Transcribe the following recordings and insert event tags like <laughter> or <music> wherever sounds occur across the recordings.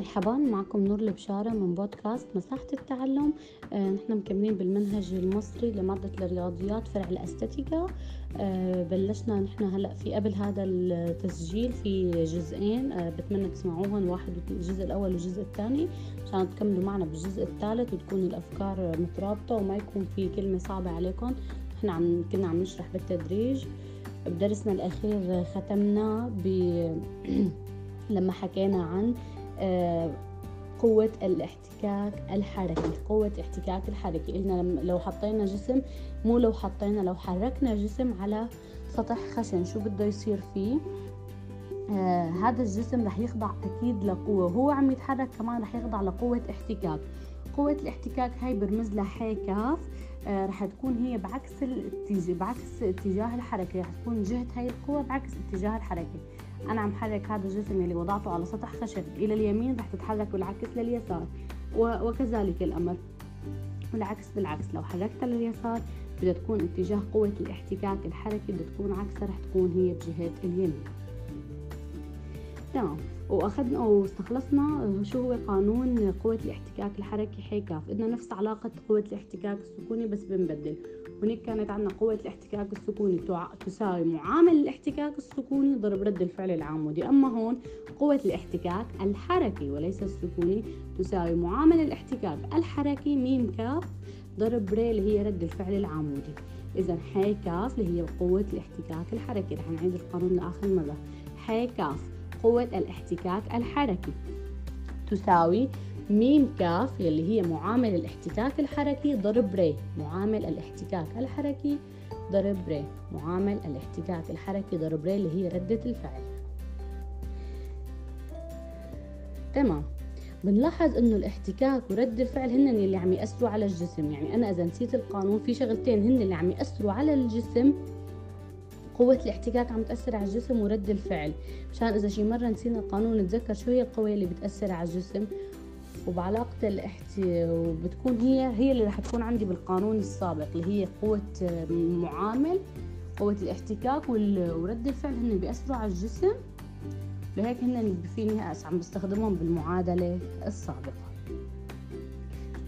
مرحبا معكم نور البشارة من بودكاست مساحة التعلم. آه، نحن مكملين بالمنهج المصري لمادة الرياضيات فرع الأستاتيكا. آه، بلشنا نحن هلأ في قبل هذا التسجيل في جزئين. آه، بتمنى تسمعوهم واحد الجزء الأول والجزء الثاني عشان تكملوا معنا بالجزء الثالث وتكون الأفكار مترابطة وما يكون في كلمة صعبة عليكم نحن عم كنا عم نشرح بالتدريج. بدرسنا الأخير ختمنا ب <clears throat> لما حكينا عن قوة الاحتكاك الحركي قوة احتكاك الحركي. قلنا لو حطينا جسم مو لو حطينا لو حركنا جسم على سطح خشن شو بده يصير فيه؟ آه هذا الجسم رح يخضع أكيد لقوة وهو عم يتحرك كمان رح يخضع لقوة احتكاك. قوة الاحتكاك هاي برمز لها حي كاف آه رح تكون هي بعكس الاتجاه بعكس اتجاه الحركة. رح تكون جهة هاي القوة بعكس اتجاه الحركة. أنا عم حرك هذا الجسم اللي وضعته على سطح خشب إلى اليمين رح تتحرك بالعكس لليسار. وكذلك الأمر. والعكس بالعكس لو حركتها لليسار بدها تكون اتجاه قوة الاحتكاك الحركي بدها تكون عكسها رح تكون هي بجهة اليمين. تمام. وأخذنا واستخلصنا شو هو قانون قوة الاحتكاك الحركي؟ حيكاف بدنا نفس علاقة قوة الاحتكاك السكوني بس بنبدل. هناك كانت عندنا قوة الاحتكاك السكوني تساوي معامل الاحتكاك السكوني ضرب رد الفعل العمودي أما هون قوة الاحتكاك الحركي وليس السكوني تساوي معامل الاحتكاك الحركي ميم كاف ضرب ر اللي هي رد الفعل العمودي إذا حي كاف اللي هي قوة الاحتكاك الحركي. رح نعيد القانون لآخر مرة. حي كاف قوة الاحتكاك الحركي تساوي ميم كاف يلي هي معامل الاحتكاك الحركي ضرب ر معامل الاحتكاك الحركي ضرب ر معامل الاحتكاك الحركي ضرب ر اللي هي ردة الفعل. تمام. بنلاحظ إنه الاحتكاك ورد الفعل هن اللي عم يأثروا على الجسم. يعني أنا إذا نسيت القانون في شغلتين هن اللي عم يأثروا على الجسم. قوة الاحتكاك عم تأثر على الجسم ورد الفعل. مشان إذا شي مرة نسينا القانون نتذكر شو هي القوة اللي بتأثر على الجسم. وبعلاقة الاحتي وبتكون هي هي اللي رح تكون عندي بالقانون السابق اللي هي قوة معامل قوة الاحتكاك ورد الفعل. هن بيأثروا على الجسم لهيك هن فيني عم بستخدمهم بالمعادلة السابقة.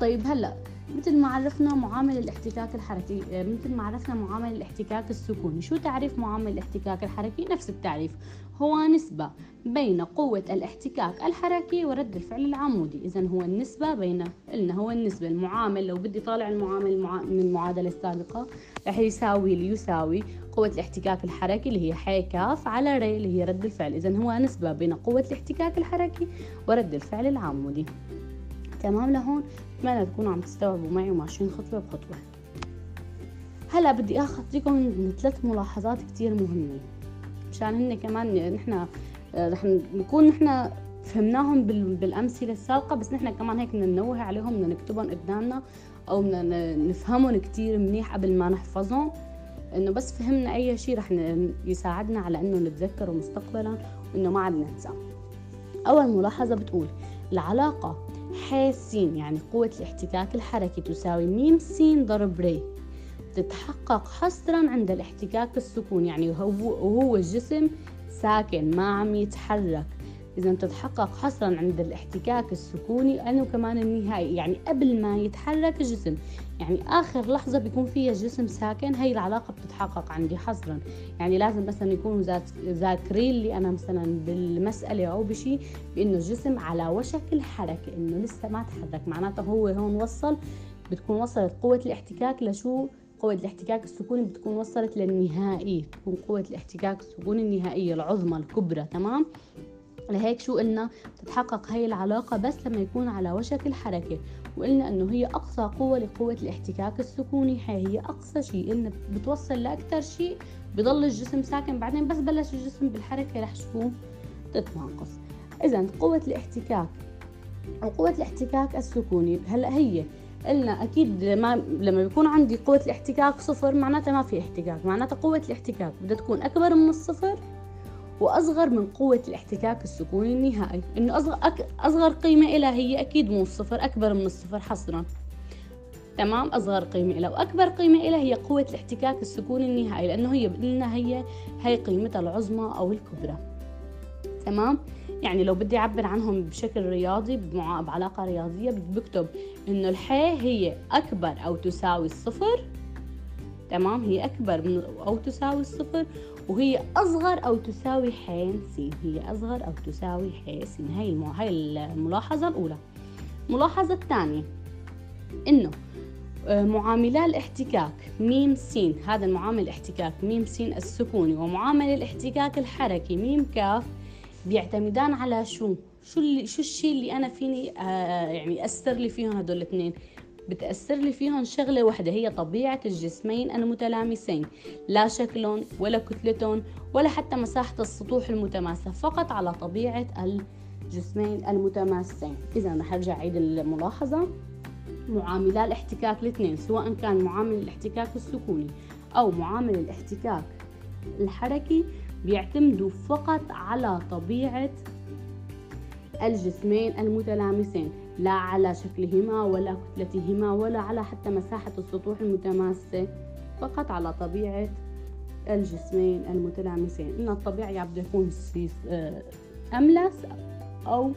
طيب هلأ مثل ما عرفنا معامل الاحتكاك الحركي مثل ما عرفنا معامل الاحتكاك السكوني. شو تعريف معامل الاحتكاك الحركي؟ نفس التعريف. هو نسبة بين قوة الاحتكاك الحركي ورد الفعل العمودي. إذا هو النسبة بين قلنا هو النسبة. المعامل لو بدي طالع المعامل من المعادلة السابقة رح يساوي ليساوي قوة الاحتكاك الحركي اللي هي حي كاف على ر اللي هي رد الفعل. إذا هو نسبة بين قوة الاحتكاك الحركي ورد الفعل العمودي. تمام لهون؟ أتمنى تكونوا عم تستوعبوا معي وماشيين خطوة بخطوة. هلا بدي اخذكم ثلاث ملاحظات كتير مهمة. مشان هن كمان نحن آه، رح نكون نحن فهمناهم بالأمثلة السابقة بس نحن كمان هيك بدنا ننوه عليهم بدنا نكتبهم قدامنا أو بدنا نفهمهم كتير منيح قبل ما نحفظهم. إنه بس فهمنا أي شيء رح يساعدنا على إنه نتذكره مستقبلا وإنه ما عاد ننسى. أول ملاحظة بتقول العلاقة ح س يعني قوة الاحتكاك الحركي تساوي م س ضرب ر تتحقق حصرا عند الاحتكاك السكون يعني وهو الجسم ساكن ما عم يتحرك. إذا تتحقق حصرا عند الاحتكاك السكوني أنه كمان النهائي يعني قبل ما يتحرك الجسم. يعني آخر لحظة بيكون فيها الجسم ساكن هي العلاقة بتتحقق عندي حصرا. يعني لازم مثلا يكونوا ذاكرين لي أنا مثلا بالمسألة أو بشي بأنه الجسم على وشك الحركة إنه لسه ما تحرك. معناته هو هون وصل بتكون وصلت قوة الاحتكاك لشو؟ قوة الاحتكاك السكوني بتكون وصلت للنهائي. تكون قوة الاحتكاك السكوني النهائية العظمى الكبرى تمام؟ لهيك شو قلنا؟ تتحقق هاي العلاقة بس لما يكون على وشك الحركة. وقلنا إنه هي أقصى قوة لقوة الاحتكاك السكوني. هي هي أقصى شيء. قلنا بتوصل لاكثر شيء. بضل الجسم ساكن بعدين بس بلش الجسم بالحركة رح شو؟ تتناقص. اذا قوة الاحتكاك. وقوة الاحتكاك السكوني. هلأ هي قلنا أكيد ما لما بيكون عندي قوة الاحتكاك صفر معناتها ما في احتكاك. معناتها قوة الاحتكاك بدها تكون أكبر من الصفر وأصغر من قوة الاحتكاك السكوني النهائي. إنه أصغر, أك... أصغر قيمة إلها هي أكيد مو الصفر أكبر من الصفر حصرا. تمام؟ أصغر قيمة إلها. وأكبر قيمة إلها هي قوة الاحتكاك السكوني النهائي لأنه هي قلنا هي قيمتها العظمى أو الكبرى. تمام؟ يعني لو بدي أعبر عنهم بشكل رياضي بعلاقة رياضية بكتب إنه الحي هي أكبر أو تساوي الصفر. تمام؟ هي أكبر من أو تساوي الصفر وهي أصغر أو تساوي ح س هي أصغر أو تساوي ح س. هاي الملاحظة الأولى. الملاحظه الثانية إنه آه، معاملا الاحتكاك ميم س. هذا المعامل الاحتكاك ميم س السكوني ومعامل الاحتكاك الحركي ميم كاف بيعتمدان على شو؟ شو اللي شو الشيء اللي أنا فيني آه يعني اثر لي فيهم هدول الاثنين؟ بتأثر لي فيهم شغلة واحدة هي طبيعة الجسمين المتلامسين لا شكلهم ولا كتلتهم ولا حتى مساحة السطوح المتماسة فقط على طبيعة الجسمين المتماسين. إذا رح أرجع أعيد الملاحظة. معاملا الاحتكاك الاثنين سواء كان معامل الاحتكاك السكوني أو معامل الاحتكاك الحركي بيعتمدوا فقط على طبيعة الجسمين المتلامسين. لا على شكلهما ولا كتلتهما ولا على حتى مساحة السطوح المتماسة فقط على طبيعة الجسمين المتلامسين. إن الطبيعي بده يكون آه، أملس أو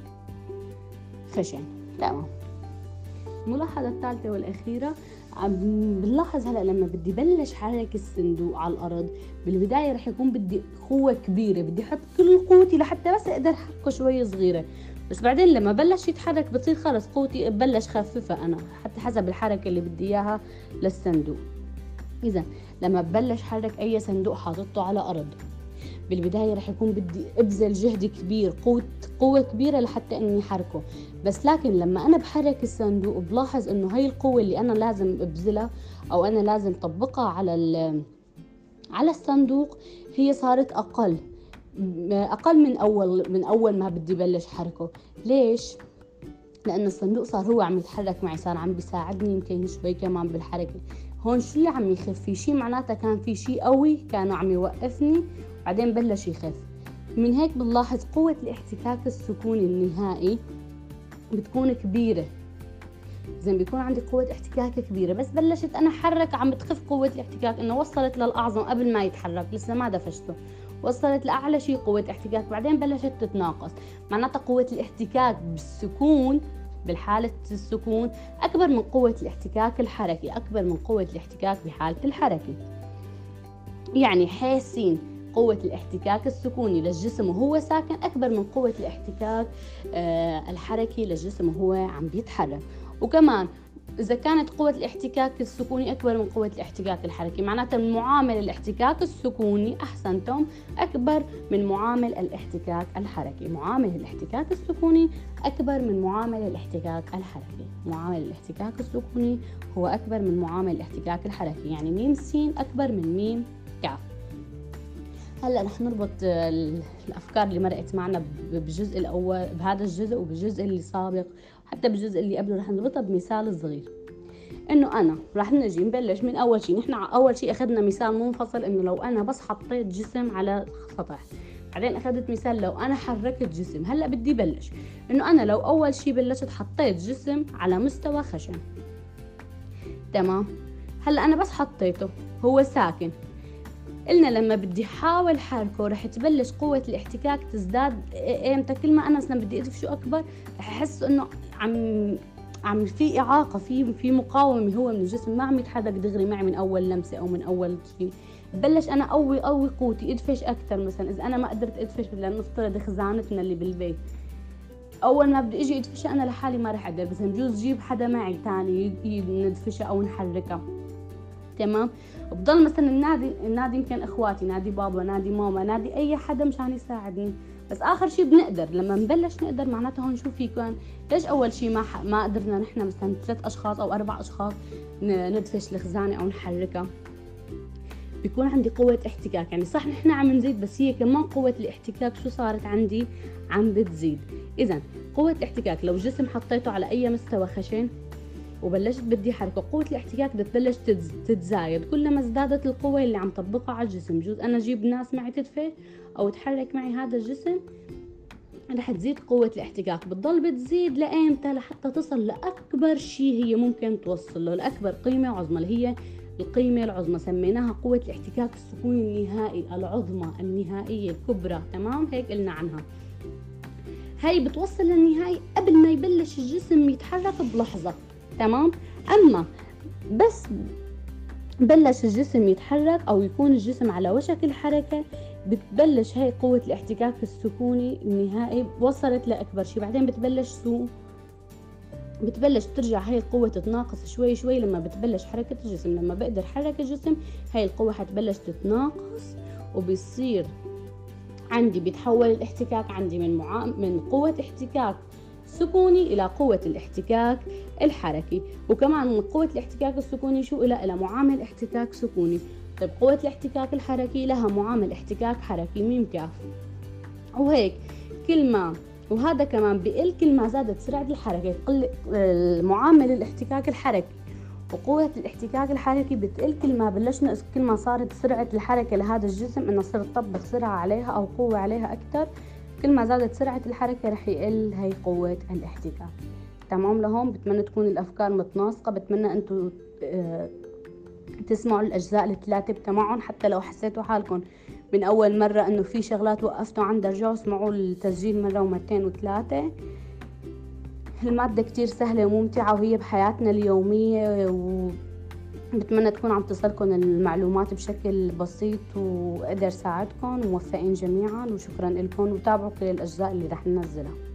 خشن. تمام. الملاحظة الثالثة والأخيرة بنلاحظ هلا لما بدي بلش حرك الصندوق على الأرض بالبداية رح يكون بدي قوة كبيرة بدي أحط كل قوتي لحتى بس أقدر أحركه شوي صغيرة. بس بعدين لما بلش يتحرك بتصير خلص قوتي ببلش خففها أنا حتى حسب الحركة اللي بدي إياها للصندوق. إذا لما ببلش حرك أي صندوق حاططه على أرض بالبداية رح يكون بدي أبذل جهد كبير قوة قوة كبيرة لحتى إني احركه بس لكن لما أنا بحرك الصندوق بلاحظ إنه هاي القوة اللي أنا لازم أبذلها أو أنا لازم طبقها على على الصندوق هي صارت أقل. أقل من أول من أول ما بدي بلش حركة. ليش؟ لأنه الصندوق صار هو عم يتحرك معي صار عم بيساعدني يمكن شوي كمان بالحركة. هون شو اللي عم يخف؟ في شيء معناتها كان في شيء قوي كانوا عم يوقفني بعدين بلش يخف. من هيك بنلاحظ قوة الاحتكاك السكوني النهائي بتكون كبيرة. زين بيكون عندي قوة احتكاك كبيرة بس بلشت أنا حرك عم بتخف قوة الاحتكاك إنه وصلت للأعظم قبل ما يتحرك. لسه ما دفشته. وصلت لأعلى شيء قوة احتكاك بعدين بلشت تتناقص. معناتها قوة الاحتكاك بالسكون بالحالة السكون أكبر من قوة الاحتكاك الحركي أكبر من قوة الاحتكاك بحالة الحركة يعني حاسين قوة الاحتكاك السكوني للجسم وهو ساكن أكبر من قوة الاحتكاك آه، الحركي للجسم وهو عم بيتحرك. وكمان إذا كانت قوة الاحتكاك السكوني أكبر من قوة الاحتكاك الحركي معناتها معامل الاحتكاك السكوني أحسنتم أكبر من معامل الاحتكاك الحركي. معامل الاحتكاك السكوني أكبر من معامل الاحتكاك الحركي. معامل الاحتكاك السكوني هو أكبر من معامل الاحتكاك الحركي يعني ميم سين أكبر من ميم كاف. هلأ رح نربط الأفكار اللي مرقت معنا بالجزء الأول بهذا الجزء وبالجزء اللي سابق. حتى بالجزء اللي قبله رح نربطها بمثال صغير إنه أنا رح نجي نبلش من أول شيء نحن أول شيء أخذنا مثال منفصل إنه لو أنا بس حطيت جسم على سطح بعدين أخذت مثال لو أنا حركت جسم. هلأ بدي بلش. إنه أنا لو أول شيء بلشت حطيت جسم على مستوى خشن. تمام؟ هلأ أنا بس حطيته. هو ساكن. قلنا لما بدي حاول حركة رح تبلش قوة الاحتكاك تزداد ايمتى كل ما أنا مثلا بدي ادفشه أكبر رح أحس إنه عم عم في إعاقة في في مقاومة هو من الجسم. ما عم يتحرك دغري معي من أول لمسة أو من أول شيء. بلش أنا قوي قوي قوتي أدفش أكثر مثلا. إذا أنا ما قدرت أدفش لنفترض خزانتنا اللي بالبيت. أول ما بدي إجي أدفشها أنا لحالي ما رح أقدر. بس بجوز جيب حدا معي ثاني ندفشها أو نحركها تمام؟ بضل مثلا النادي النادي يمكن إخواتي نادي بابا نادي ماما نادي أي حدا مشان يساعدني. بس آخر شيء بنقدر لما نبلش نقدر معناتها هون شو في كان ليش أول شيء ما ما قدرنا نحن مثلا ثلاث أشخاص أو أربع أشخاص ندفش الخزانة أو نحركها؟ بيكون عندي قوة احتكاك. يعني صح نحن عم نزيد بس هي كمان قوة الاحتكاك شو صارت عندي؟ عم بتزيد. إذا قوة الاحتكاك لو جسم حطيته على أي مستوى خشن وبلشت بدي حركة قوة الاحتكاك بتبلش تتزايد. كلما ازدادت القوة اللي عم طبقها على الجسم. جوز أنا أجيب ناس معي تدفع أو تحرك معي هذا الجسم رح تزيد قوة الاحتكاك بتضل بتزيد لأيمتى لحتى تصل لأكبر شيء هي ممكن توصل له لأكبر قيمة عظمى اللي هي القيمة العظمى. سميناها قوة الاحتكاك السكوني النهائي العظمى النهائية الكبرى. تمام؟ هيك قلنا عنها. هاي بتوصل للنهائي قبل ما يبلش الجسم يتحرك بلحظة. تمام؟ أما بس بلش الجسم يتحرك أو يكون الجسم على وشك الحركة بتبلش هاي قوة الاحتكاك السكوني النهائي وصلت لأكبر شيء. بعدين بتبلش so بتبلش ترجع هاي القوة تتناقص شوي شوي. لما بتبلش حركة الجسم لما بقدر حرك الجسم هاي القوة حتبلش تتناقص وبيصير عندي بيتحول الاحتكاك عندي من معا... من قوة احتكاك سكوني إلى قوة الاحتكاك الحركي. وكمان من قوة الاحتكاك السكوني شو؟ إلى إلى معامل احتكاك سكوني. طيب قوة الاحتكاك الحركي لها معامل احتكاك حركي ميم كاف. وهيك كل ما وهذا كمان بقل كل ما زادت سرعة الحركة. يقل معامل الاحتكاك الحركي. وقوة الاحتكاك الحركي بتقل كل ما بلشنا كل ما صارت سرعة الحركة لهذا الجسم إنه صرت طبق سرعة عليها أو قوة عليها أكثر كل ما زادت سرعة الحركة رح يقل هي قوة الاحتكاك. تمام؟ لهون بتمنى تكون الأفكار متناسقة. بتمنى أنتم آه، تسمعوا الأجزاء الثلاثة بتمعن حتى لو حسيتوا حالكم من أول مرة إنه في شغلات وقفتوا عندها رجعوا اسمعوا التسجيل مرة ومرتين وثلاثة. المادة كتير سهلة وممتعة وهي بحياتنا اليومية وبتمنى تكون عم تصلكم المعلومات بشكل بسيط وقدر ساعدكم وموفقين جميعا وشكرا لكم وتابعوا كل الأجزاء اللي رح ننزلها.